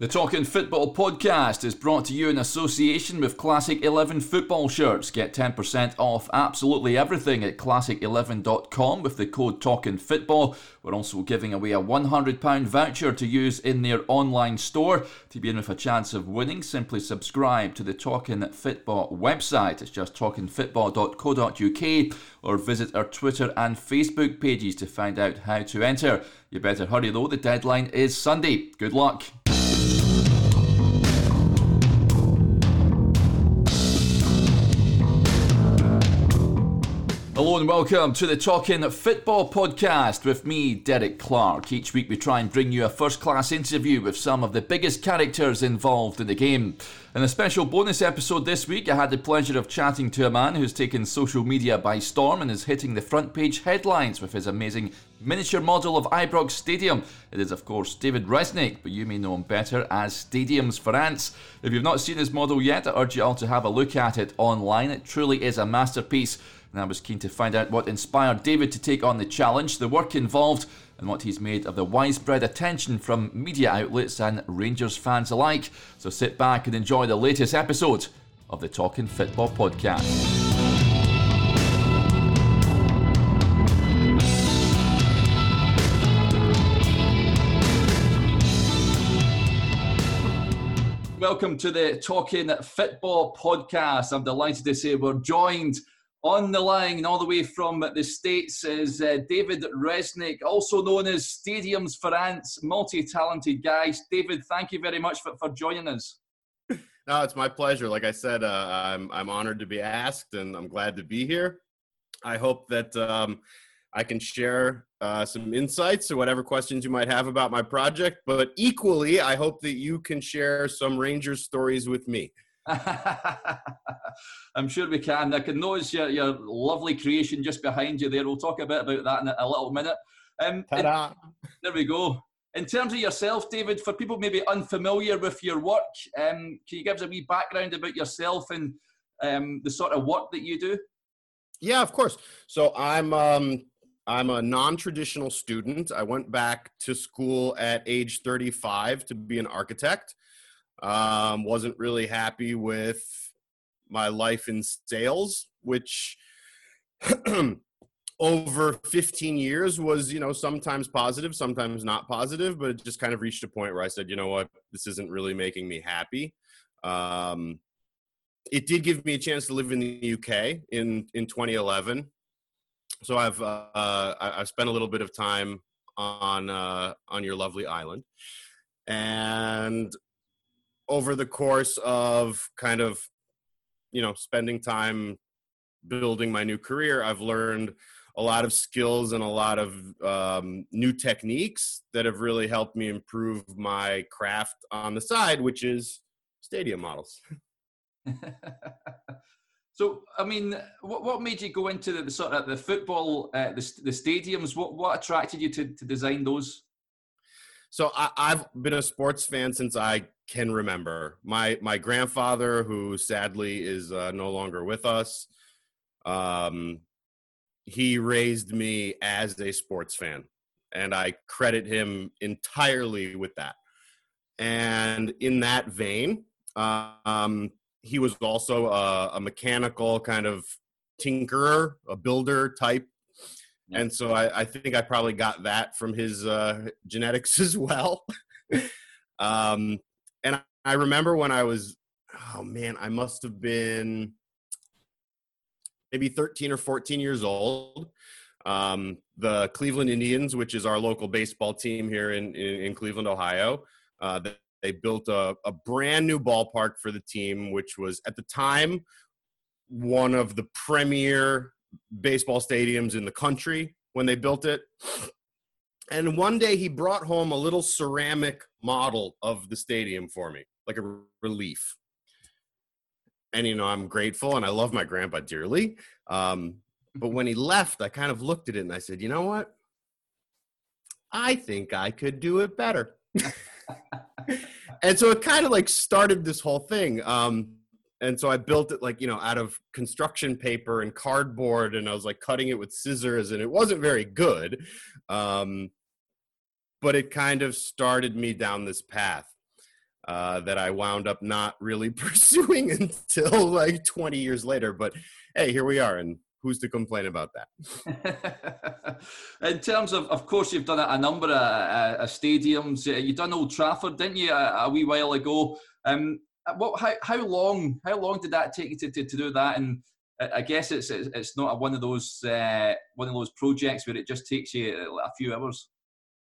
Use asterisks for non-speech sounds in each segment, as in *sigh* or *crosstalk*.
The Talking Football podcast is brought to you in association with Classic 11 football shirts. Get 10% off absolutely everything at classic11.com with the code Talking Football. We're also giving away a £100 voucher to use in their online store. To be in with a chance of winning, simply subscribe to the Talking Football website. It's just talkingfootball.co.uk or visit our Twitter and Facebook pages to find out how to enter. You better hurry though, the deadline is Sunday. Good luck. Hello and welcome to the Talking Football podcast with me, Derek Clark. Each week we try and bring you a first class interview with some of the biggest characters involved in the game. In a special bonus episode this week, I had the pleasure of chatting to a man who's taken social media by storm and is hitting the front page headlines with his amazing miniature model of Ibrox Stadium. It is, of course, David Resnick, but you may know him better as Stadiums for Ants. If you've not seen his model yet, I urge you all to have a look at it online. It truly is a masterpiece and I was keen to find out what inspired David to take on the challenge, the work involved, and what he's made of the widespread attention from media outlets and Rangers fans alike. So sit back and enjoy the latest episode of the Talking Football podcast. Welcome to the Talking Football podcast. I'm delighted to say we're joined on the line, all the way from the States, is uh, David Resnick, also known as Stadiums for Ants, multi talented guy. David, thank you very much for, for joining us. No, it's my pleasure. Like I said, uh, I'm, I'm honored to be asked and I'm glad to be here. I hope that um, I can share uh, some insights or whatever questions you might have about my project. But equally, I hope that you can share some Rangers stories with me. *laughs* I'm sure we can. I can notice your, your lovely creation just behind you there. We'll talk a bit about that in a little minute. Um, in, there we go. In terms of yourself, David, for people maybe unfamiliar with your work, um, can you give us a wee background about yourself and um, the sort of work that you do? Yeah, of course. So I'm um, I'm a non-traditional student. I went back to school at age 35 to be an architect. Um, wasn't really happy with my life in sales, which *clears throat* over 15 years was, you know, sometimes positive, sometimes not positive, but it just kind of reached a point where I said, you know what, this isn't really making me happy. Um, it did give me a chance to live in the UK in in 2011. So I've uh, I've spent a little bit of time on uh, on your lovely island, and over the course of kind of you know spending time building my new career i've learned a lot of skills and a lot of um, new techniques that have really helped me improve my craft on the side which is stadium models. *laughs* So i mean what, what made you go into the, the sort of the football uh, the, the stadiums? What, what attracted you to, to design those so I, I've been a sports fan since I can remember. My my grandfather, who sadly is uh, no longer with us, um, he raised me as a sports fan, and I credit him entirely with that. And in that vein, um, he was also a, a mechanical kind of tinkerer, a builder type and so I, I, think I probably got that from his uh, genetics *laughs* as well. um, and I remember when I was, oh man, I must have been maybe 13 or 14 years old. Um, the Cleveland Indians, which is our local baseball team here in, in, in Cleveland, Ohio, uh, they, built a, a brand new ballpark for the team, which was at the time one of the premier baseball stadiums in the country when they built it. And one day he brought home a little ceramic model of the stadium for me, like a relief. And, you know, I'm grateful and I love my grandpa dearly. Um, but when he left, I kind of looked at it and I said, you know what? I think I could do it better. *laughs* and so it kind of like started this whole thing. Um, and so I built it like you know out of construction paper and cardboard, and I was like cutting it with scissors, and it wasn't very good, um, but it kind of started me down this path. uh, that I wound up not really *laughs* pursuing until like 20 years later. But hey, here we are, and who's to complain about that? *laughs* In terms of, of course, you've done a number of uh, stadiums. You've done Old Trafford, didn't you, a, a wee while ago? Um, what, how, how long? How long did that take you to, to, to do that? And I guess it's it's not one of those uh, one of those projects where it just takes you a few hours.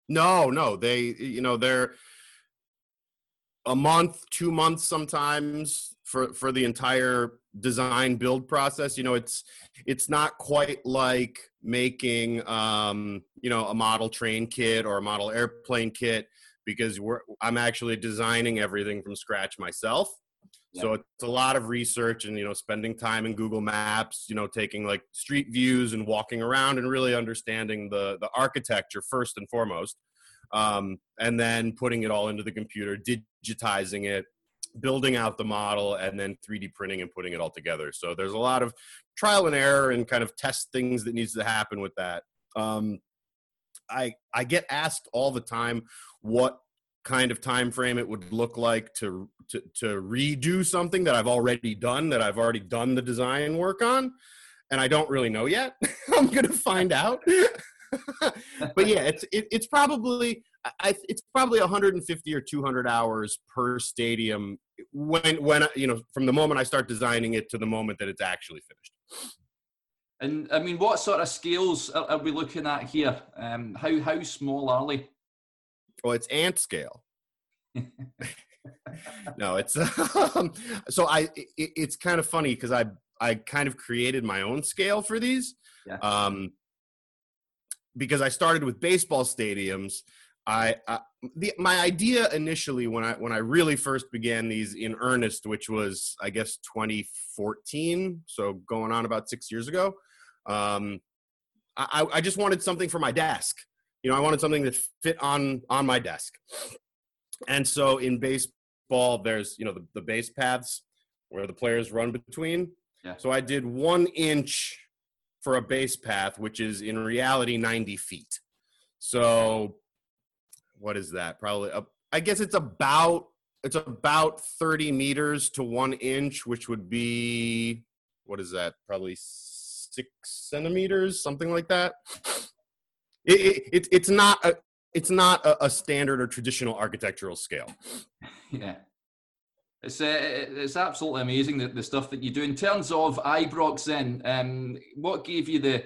No, no, they you know they're a month, two months sometimes for for the entire design build process. You know, it's it's not quite like making um, you know a model train kit or a model airplane kit because we're I'm actually designing everything from scratch myself. So it's a lot of research and you know spending time in Google Maps, you know, taking like street views and walking around and really understanding the the architecture first and foremost, um, and then putting it all into the computer, digitizing it, building out the model, and then 3D printing and putting it all together. So there's a lot of trial and error and kind of test things that needs to happen with that. Um, I I get asked all the time what kind of time frame it would look like to, to to redo something that I've already done that I've already done the design work on and I don't really know yet. *laughs* I'm going to find out. *laughs* but yeah, it's it, it's probably I, it's probably 150 or 200 hours per stadium when when you know from the moment I start designing it to the moment that it's actually finished. And I mean, what sort of scales are, are we looking at here? Um, how how small are they? Well, it's ant scale. *laughs* no, it's *laughs* um, so I. It, it's kind of funny because I I kind of created my own scale for these. Yeah. Um, because I started with baseball stadiums. I, I the, my idea initially when I when I really first began these in earnest, which was I guess 2014, so going on about six years ago. Um, I, I just wanted something for my desk you know, I wanted something that fit on on my desk. And so in baseball, there's you know the, the base paths where the players run between. Yeah. So I did one inch for a base path, which is in reality 90 feet. So what is that? Probably a, I guess it's about it's about 30 meters to one inch, which would be what is that? Probably six centimeters, something like that. It, it, it's not a it's not a, a, standard or traditional architectural scale. *laughs* Yeah. It's, uh, it's absolutely amazing the, the stuff that you do. In terms of Ibrox, then, um, what gave you the,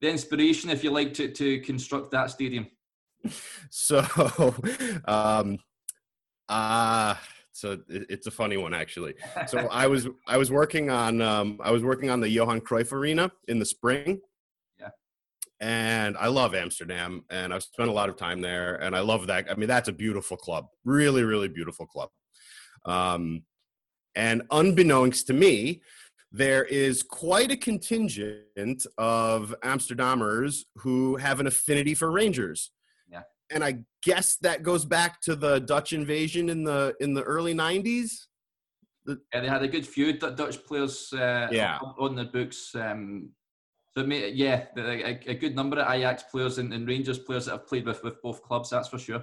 the inspiration, if you like, to, to construct that stadium? *laughs* So, *laughs* um, uh, so it's a funny one actually. So *laughs* I was I was working on um, I was working on the Johan Cruyff Arena in the spring, Yeah. and I love Amsterdam and I've spent a lot of time there and I love that. I mean, that's a beautiful club, really, really beautiful club. Um, and unbeknownst to me, there is quite a contingent of Amsterdammers who have an affinity for Rangers. And I guess that goes back to the Dutch invasion in the in the early 90s. The, yeah, they had a good few Dutch players uh, yeah. on the books. Um, so, yeah, a, a, good number of Ajax players and, and, Rangers players that have played with with both clubs. That's for sure.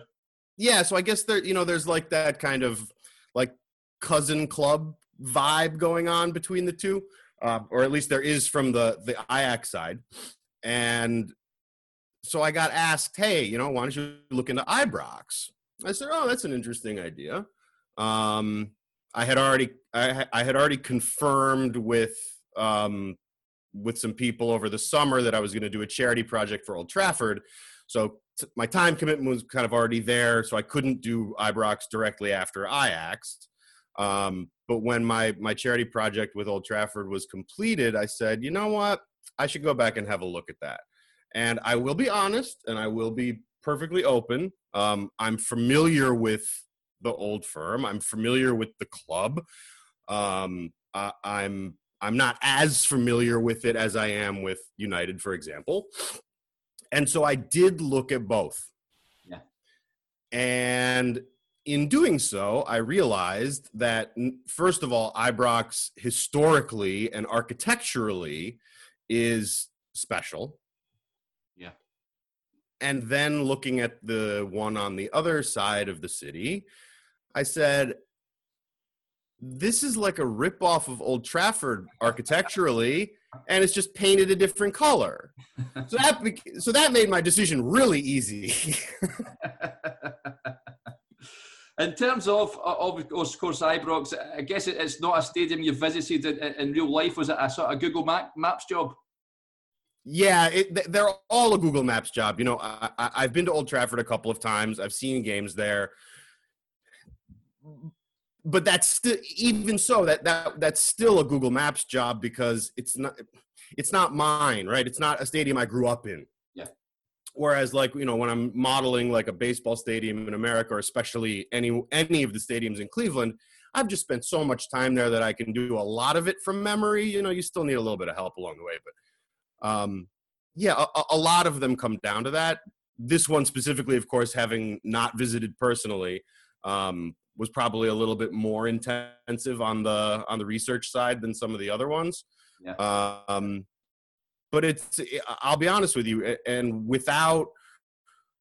Yeah, so I guess there, you know, there's like that kind of like cousin club vibe going on between the two, uh, or at least there is from the the Ajax side. And so I got asked, hey, you know, why don't you look into Ibrox? I said, oh, that's an interesting idea. Um, I had already I, I had already confirmed with um, with some people over the summer that I was going to do a charity project for Old Trafford. So t- my time commitment was kind of already there, so I couldn't do Ibrox directly after Ajax. Um, but when my my charity project with Old Trafford was completed, I said, you know what, I should go back and have a look at that. And I will be honest, and I will be perfectly open. Um, I'm familiar with the old firm. I'm familiar with the club. Um, I, I'm I'm not as familiar with it as I am with United, for example. And so I did look at both. Yeah. And in doing so, I realized that, first of all, Ibrox historically and architecturally is special. And then looking at the one on the other side of the city, I said, this is like a ripoff of Old Trafford architecturally, and it's just painted a different color. So that so that made my decision really easy. *laughs* in terms of, of, course, Ibrox, I guess it's not a stadium you've visited in, real life. Was it a sort of Google Map, Maps job? Yeah, it, they're all a Google Maps job. You know, I, I've been to Old Trafford a couple of times. I've seen games there but that's still even so that that that's still a Google Maps job because it's not it's not mine, right? It's not a stadium I grew up in. Yeah. Whereas, like you know, when I'm modeling like a baseball stadium in America, or especially any any of the stadiums in Cleveland, I've just spent so much time there that I can do a lot of it from memory. You know, you still need a little bit of help along the way, but um, yeah, a, a lot of them come down to that. This one specifically, of course, having not visited personally, um, was probably a little bit more intensive on the on the research side than some of the other ones. Yeah. Um, but it's I'll be honest with you, and without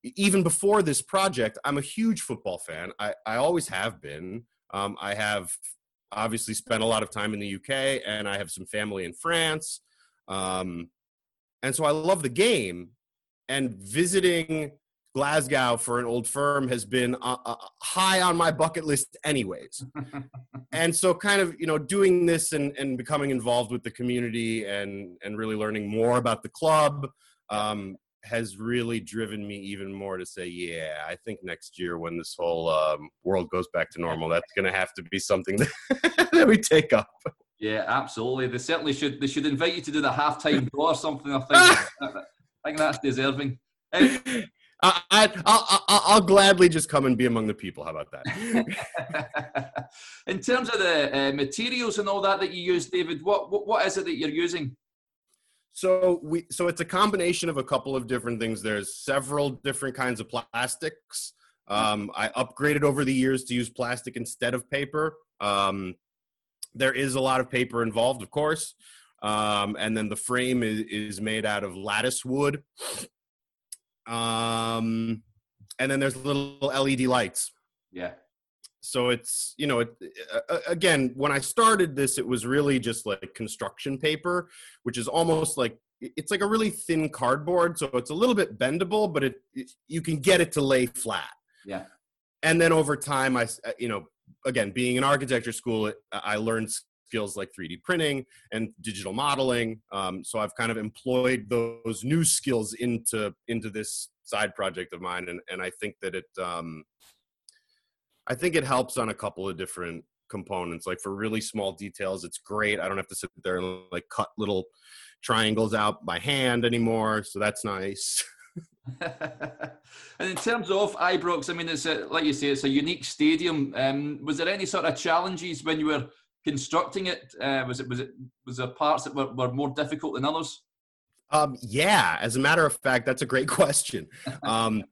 even before this project, I'm a huge football fan. I, I always have been. Um, I have obviously spent a lot of time in the UK, and I have some family in France. Um, and so I love the game. And visiting Glasgow for an old firm has been uh, uh, high on my bucket list, anyways. *laughs* and so, kind of, you know, doing this and, and becoming involved with the community and and really learning more about the club um, has really driven me even more to say, yeah, I think next year when this whole um, world goes back to normal, that's going to have to be something that, *laughs* that we take up. Yeah, absolutely. They certainly should. They should invite you to do the halftime *laughs* draw or something. I think. I think that's deserving. I, will gladly just come and be among the people. How about that? *laughs* In terms of the uh, materials and all that that you use, David, what, what what is it that you're using? So we so it's a combination of a couple of different things. There's several different kinds of plastics. Um, I upgraded over the years to use plastic instead of paper. Um, there is a lot of paper involved, of course. Um, and then the frame is, is made out of lattice wood. Um, and then there's little LED lights. Yeah. So it's you know it, uh, again when I started this it was really just like construction paper, which is almost like it's like a really thin cardboard, so it's a little bit bendable, but it, it you can get it to lay flat. Yeah. And then over time, I uh, you know again being in architecture school, I learned skills like 3D printing and digital modeling. Um, so I've kind of employed those new skills into into this side project of mine, and and I think that it um, I think it helps on a couple of different components. Like for really small details, it's great. I don't have to sit there and like cut little triangles out by hand anymore, so that's nice. *laughs* *laughs* and in terms of Ibrox, I mean, it's a, like you say, it's a unique stadium. Um, was there any sort of challenges when you were constructing it? Uh, was it was it was there parts that were, were more difficult than others? Um, yeah, as a matter of fact, that's a great *laughs* question. Um,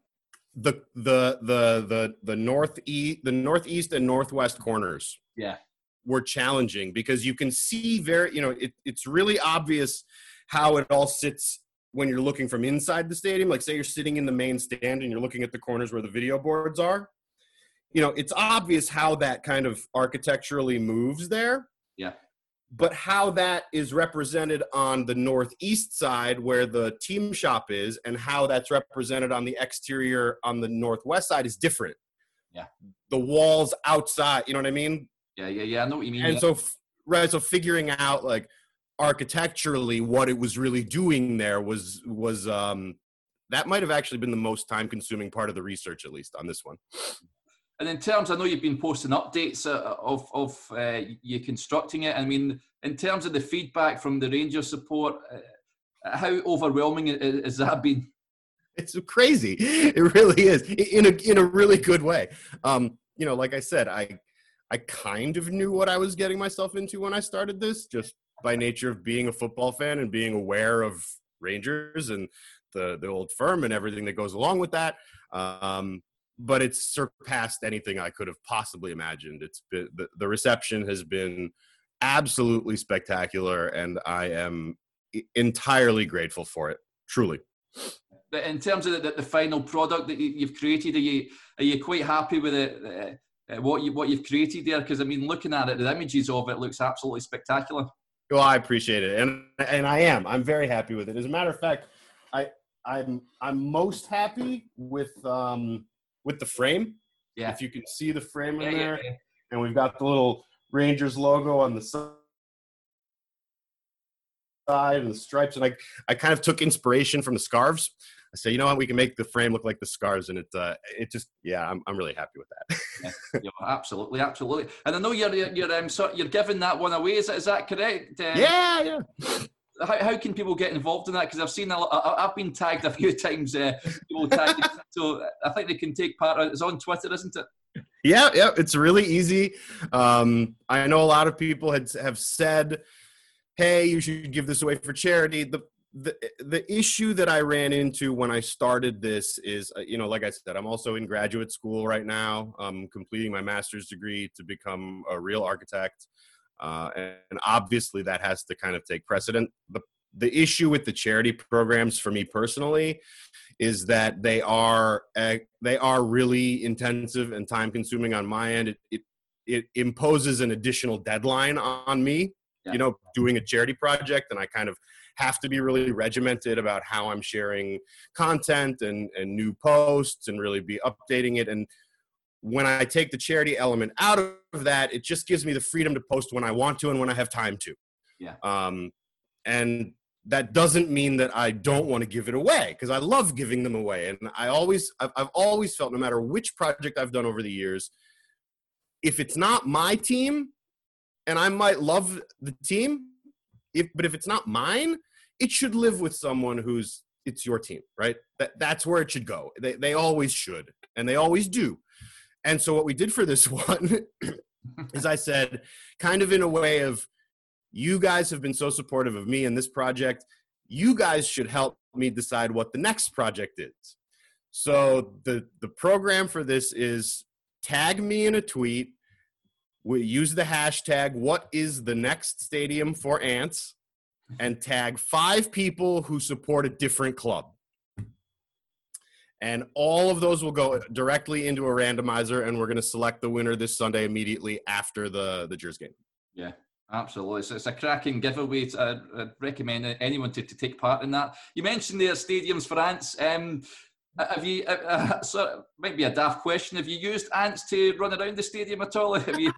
the the the the the northeast the northeast and northwest corners yeah were challenging because you can see very you know it, it's really obvious how it all sits when you're looking from inside the stadium like say you're sitting in the main stand and you're looking at the corners where the video boards are you know, it's obvious how that kind of architecturally moves there. Yeah. But how that is represented on the northeast side where the team shop is and how that's represented on the exterior on the northwest side is different. Yeah. The walls outside, you know what I mean? Yeah, yeah, yeah. I know what you mean. And yeah. so right, so figuring out like architecturally what it was really doing there was was um that might have actually been the most time consuming part of the research at least on this one and in terms, I know you've been posting updates uh, of of uh, you constructing it. I mean, in terms of the feedback from the Ranger support, uh, how overwhelming has that been? It's crazy. It really is in a in a really good way. Um, you know, like I said, I I kind of knew what I was getting myself into when I started this, just by nature of being a football fan and being aware of Rangers and the the old firm and everything that goes along with that. Um, but it's surpassed anything I could have possibly imagined. It's been the, the reception has been absolutely spectacular, and I am entirely grateful for it. Truly. But in terms of the, the, final product that you've created, are you are you quite happy with it? uh, what you what you've created there. Because I mean, looking at it, the images of it looks absolutely spectacular. Well, I appreciate it, and and I am. I'm very happy with it. As a matter of fact, I I'm I'm most happy with um with the frame. Yeah. If you can see the frame in Yeah, yeah, there, yeah. and we've got the little Rangers logo on the side and the stripes, and I I kind of took inspiration from the scarves. I say, you know what, we can make the frame look like the scars, and it uh it just yeah, I'm I'm really happy with that. Yeah, *laughs* absolutely, absolutely. And I know you're you're um, sort you're giving that one away. Is that, is that correct? Um, yeah, yeah. How, how can people get involved in that? Because I've seen a lot, I- I've been tagged a *laughs* few times. Uh, people tagged, *laughs* so I think they can take part. It's on Twitter, isn't it? Yeah, yeah, it's really easy. Um, I know a lot of people had have said, "Hey, you should give this away for charity." The the the issue that I ran into when I started this is, uh, you know, like I said, I'm also in graduate school right now. I'm completing my master's degree to become a real architect, uh, and obviously that has to kind of take precedent. The the issue with the charity programs for me personally is that they are uh, they are really intensive and time consuming on my end. It, it it imposes an additional deadline on me. Yeah. You know, doing a charity project, and I kind of have to be really regimented about how I'm sharing content and and new posts, and really be updating it. And when I take the charity element out of that, it just gives me the freedom to post when I want to and when I have time to. Yeah. Um, and that doesn't mean that I don't want to give it away because I love giving them away. And I always, I've, I've always felt no matter which project I've done over the years, if it's not my team, and I might love the team, if but if it's not mine, it should live with someone who's it's your team, right? That that's where it should go. They they always should, and they always do. And so what we did for this *laughs* one *laughs* is I said, kind of in a way of you guys have been so supportive of me and this project. You guys should help me decide what the next project is. So the the program for this is tag me in a tweet. We use the hashtag what is the next stadium for ants and tag five people who support a different club. And all of those will go directly into a randomizer, and we're going to select the winner this Sunday immediately after the the Gers game. Yeah, absolutely. So it's a cracking giveaway. To, uh, I'd recommend anyone to, to take part in that. You mentioned there stadiums for ants. Um, have you? Uh, uh, so might be a daft question. Have you used ants to run around the stadium at all? *laughs* Have you?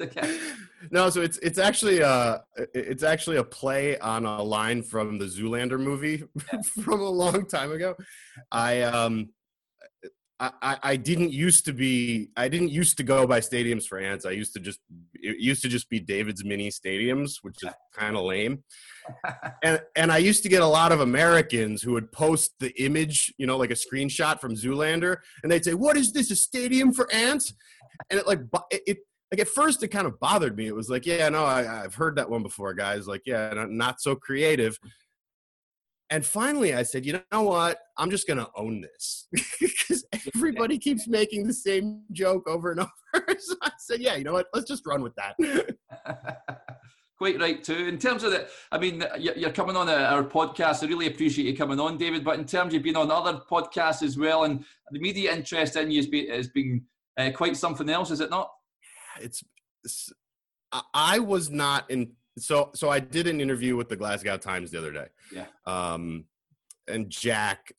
*laughs* no, so it's it's actually uh it's actually a play on a line from the Zoolander movie *laughs* from a long time ago. I um I, I didn't used to be I didn't used to go by stadiums for ants. I used to just it used to just be David's mini stadiums, which is *laughs* kind of lame. and and I used to get a lot of Americans who would post the image, you know, like a screenshot from Zoolander, and they'd say, "What is this? A stadium for ants?" And it like it like at first it kind of bothered me. It was like, yeah, no, I, have heard that one before, guys. Like, yeah, not, not so creative. And finally, I said, you know what? I'm just going to own this *laughs* because everybody keeps making the same joke over and *laughs* over. so I said, yeah, you know what? Let's just run with that. *laughs* Quite right too. In terms of the, I mean, you're coming on our podcast. I really appreciate you coming on, David. But in terms of being on other podcasts as well, and the media interest in you has been, has been uh, quite something else, is it not? It's, it's I was not in so so I did an interview with the Glasgow Times the other day. Yeah. Um and Jack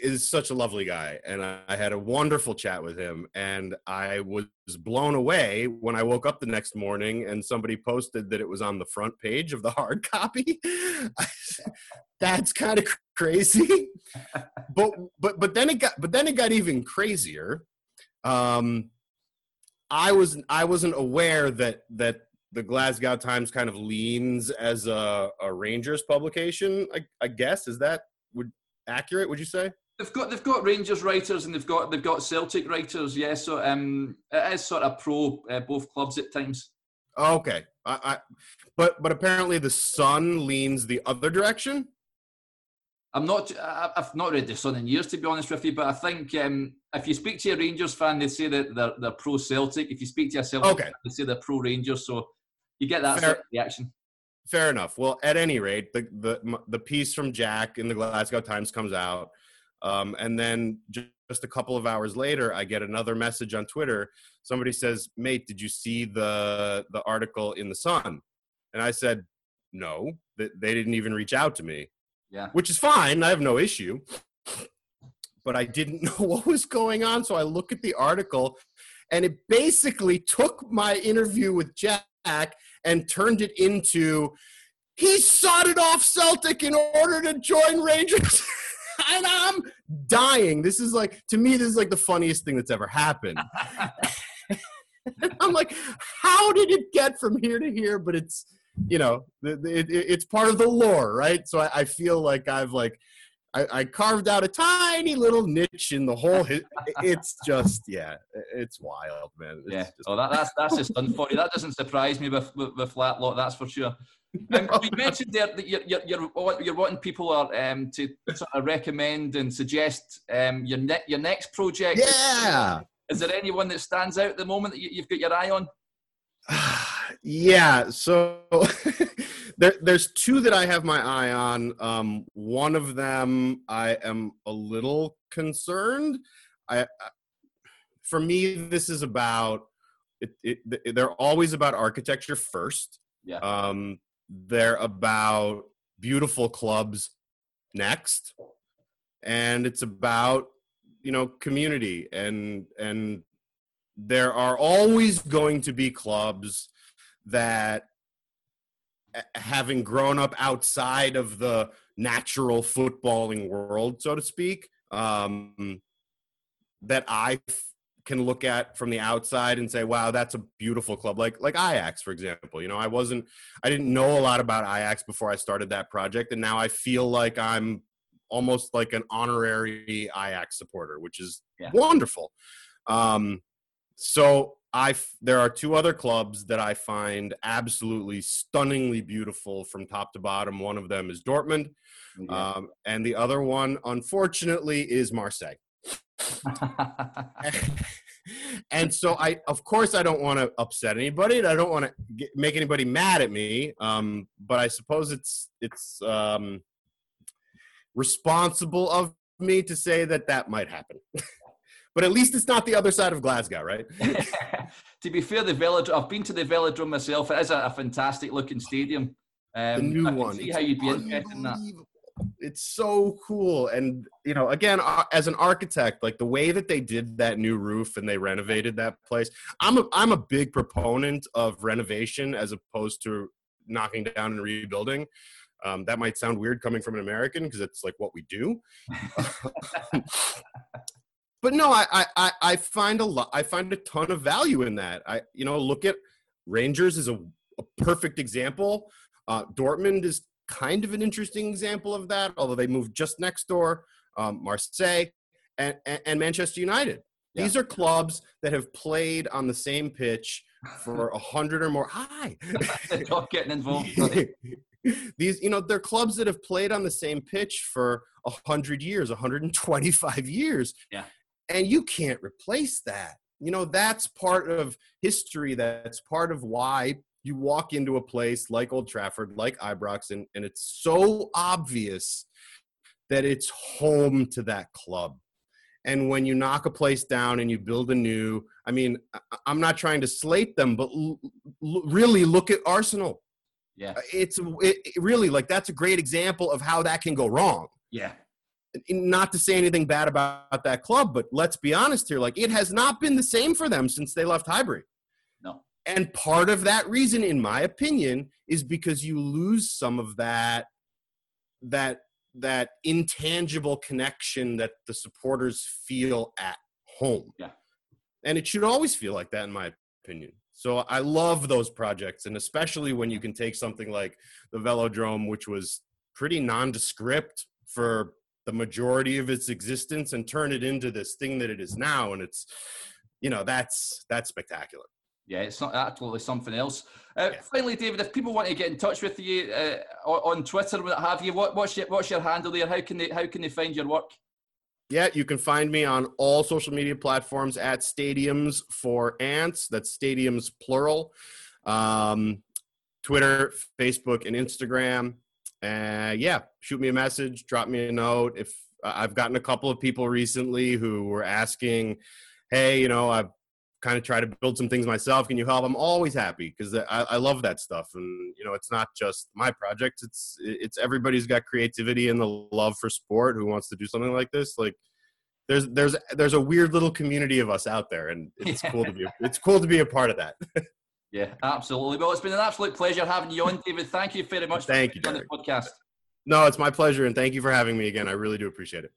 is such a lovely guy and I, I had a wonderful chat with him and I was blown away when I woke up the next morning and somebody posted that it was on the front page of the hard *laughs* copy. *laughs* That's kind of crazy. *laughs* but but but then it got but then it got even crazier. Um I was I wasn't aware that that the Glasgow Times kind of leans as a, a Rangers publication. I, I guess is that would accurate? Would you say? They've got they've got Rangers writers and they've got they've got Celtic writers. Yeah, so um, it is sort of pro uh, both clubs at times. Okay, I, I, but but apparently the Sun leans the other direction. I'm not. I've not read the Sun in years, to be honest with you. But I think um, if you speak to a Rangers fan, they say that they're, they're pro Celtic. If you speak to a Celtic, okay. fan, they say they're pro Rangers. So you get that Fair. sort of reaction. Fair enough. Well, at any rate, the the the piece from Jack in the Glasgow Times comes out. Um, and then just a couple of hours later, I get another message on Twitter. Somebody says, "Mate, did you see the the article in the Sun?" And I said, "No, that they didn't even reach out to me." Yeah, which is fine. I have no issue. But I didn't *laughs* know what was going on, so I look at the article, and it basically took my interview with Jack and turned it into he sodded off Celtic in order to join Rangers. *laughs* and I'm dying. This is like to me, this is like the funniest thing that's ever happened. *laughs* I'm like, how did it get from here to here? But it's you know, it, it, it's part of the lore, right? So I, I feel like I've like I, I, carved out a tiny little niche in the whole. It's just, yeah, it's wild, man. It's yeah. Just... Oh, that, that's that's just unfunny. That doesn't surprise me with with, with Flatlock. That's for sure. Um, you mentioned there that you're, you're, you're, you're wanting people are, um, to sort of recommend and suggest um, your ne- your next project. Yeah. Is there anyone that stands out at the moment that you, you've got your eye on? *sighs* *sighs* *sighs* yeah. So *laughs* there, there's two that I have my eye on. Um, one of them I am a little concerned. I, I for me, this is about it, it, They're always about architecture first. Yeah. Um, they're about beautiful clubs next, and it's about you know community and and there are always going to be clubs that having grown up outside of the natural footballing world so to speak um, that i can look at from the outside and say wow that's a beautiful club like like ajax for example you know i wasn't i didn't know a lot about ajax before i started that project and now i feel like i'm almost like an honorary ajax supporter which is yeah. wonderful um, so I there are two other clubs that I find absolutely stunningly beautiful from top to bottom. One of them is Dortmund, yeah. um, and the other one, unfortunately, is Marseille. *laughs* and so I, of course, I don't want to upset anybody. And I don't want to make anybody mad at me. Um, but I suppose it's it's um, responsible of me to say that that might happen. *laughs* but at least it's not the other side of Glasgow, right? *laughs* to be fair, the Velodrome, I've been to the Velodrome myself. It is a, a fantastic looking stadium. Um, the new I one. See it's how you'd be interested in that. It's so cool, and you know, again, uh, as an architect, like the way that they did that new roof and they renovated that place. I'm a I'm a big proponent of renovation as opposed to knocking down and rebuilding. Um, that might sound weird coming from an American because it's like what we do. *laughs* *laughs* *laughs* but no, I, I I find a lot. I find a ton of value in that. I you know look at Rangers is a, a perfect example. Uh, Dortmund is kind of an interesting example of that, although they moved just next door. Um, Marseille and, and, and, Manchester United. Yeah. These are clubs that have played on the same pitch for a hundred or more. Hi, *laughs* not getting involved. *laughs* These, you know, they're clubs that have played on the same pitch for a hundred years, 125 years. Yeah and you can't replace that. You know that's part of history that's part of why you walk into a place like old trafford like ibrox and, and it's so obvious that it's home to that club. And when you knock a place down and you build a new i mean i'm not trying to slate them but l- l- really look at arsenal. Yeah. It's it, really like that's a great example of how that can go wrong. Yeah not to say anything bad about that club, but let's be honest here. Like it has not been the same for them since they left Highbury. No. And part of that reason, in my opinion, is because you lose some of that that that intangible connection that the supporters feel at home. Yeah. And it should always feel like that, in my opinion. So I love those projects, and especially when you can take something like the Velodrome, which was pretty nondescript for the majority of its existence and turn it into this thing that it is now and it's you know that's that's spectacular yeah, it's not absolutely something else. Uh, yeah. Finally, David, if people want to get in touch with you uh, on Twitter, what have you? What, what's your what's your handle there? How can they how can they find your work? Yeah, you can find me on all social media platforms at Stadiums for Ants. That's Stadiums plural. Um, Twitter, Facebook, and Instagram uh, yeah, shoot me a message, drop me a note. If I've gotten a couple of people recently who were asking, "Hey, you know, I've kind of tried to build some things myself. Can you help?" I'm always happy because I, I love that stuff, and you know, it's not just my project. It's it's everybody's got creativity and the love for sport who wants to do something like this. Like there's there's there's a weird little community of us out there, and it's yeah. cool to be *laughs* it's cool to be a part of that. *laughs* yeah, absolutely. Well, it's been an absolute pleasure having you on, David. Thank you very much. Thank you on the podcast. No, it's my pleasure, and thank you for having me again. I really do appreciate it.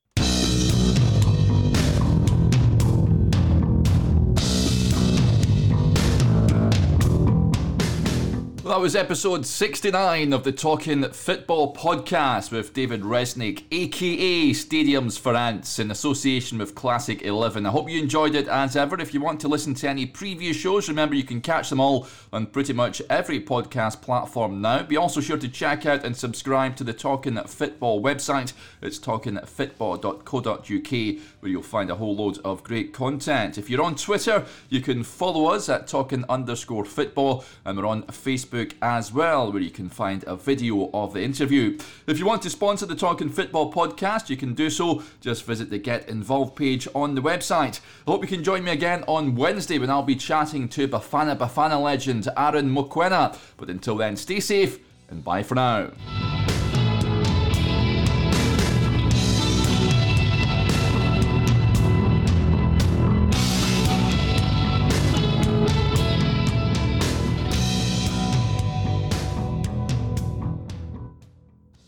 Well, that was episode 69 of the Talking Football podcast with David Resnick, aka Stadiums for Ants, in association with Classic 11. I hope you enjoyed it as ever. If you want to listen to any previous shows, remember you can catch them all on pretty much every podcast platform now. Be also sure to check out and subscribe to the Talking Football website. It's talkingfootball.co.uk, where you'll find a whole load of great content. If you're on Twitter, you can follow us at talking underscore football, and we're on Facebook Facebook as well, where you can find a video of the interview. If you want to sponsor the Talking Football podcast, you can do so. Just visit the Get Involved page on the website. I hope you can join me again on Wednesday when I'll be chatting to Bafana Bafana legend Aaron Mokoena. But until then, stay safe and bye for now.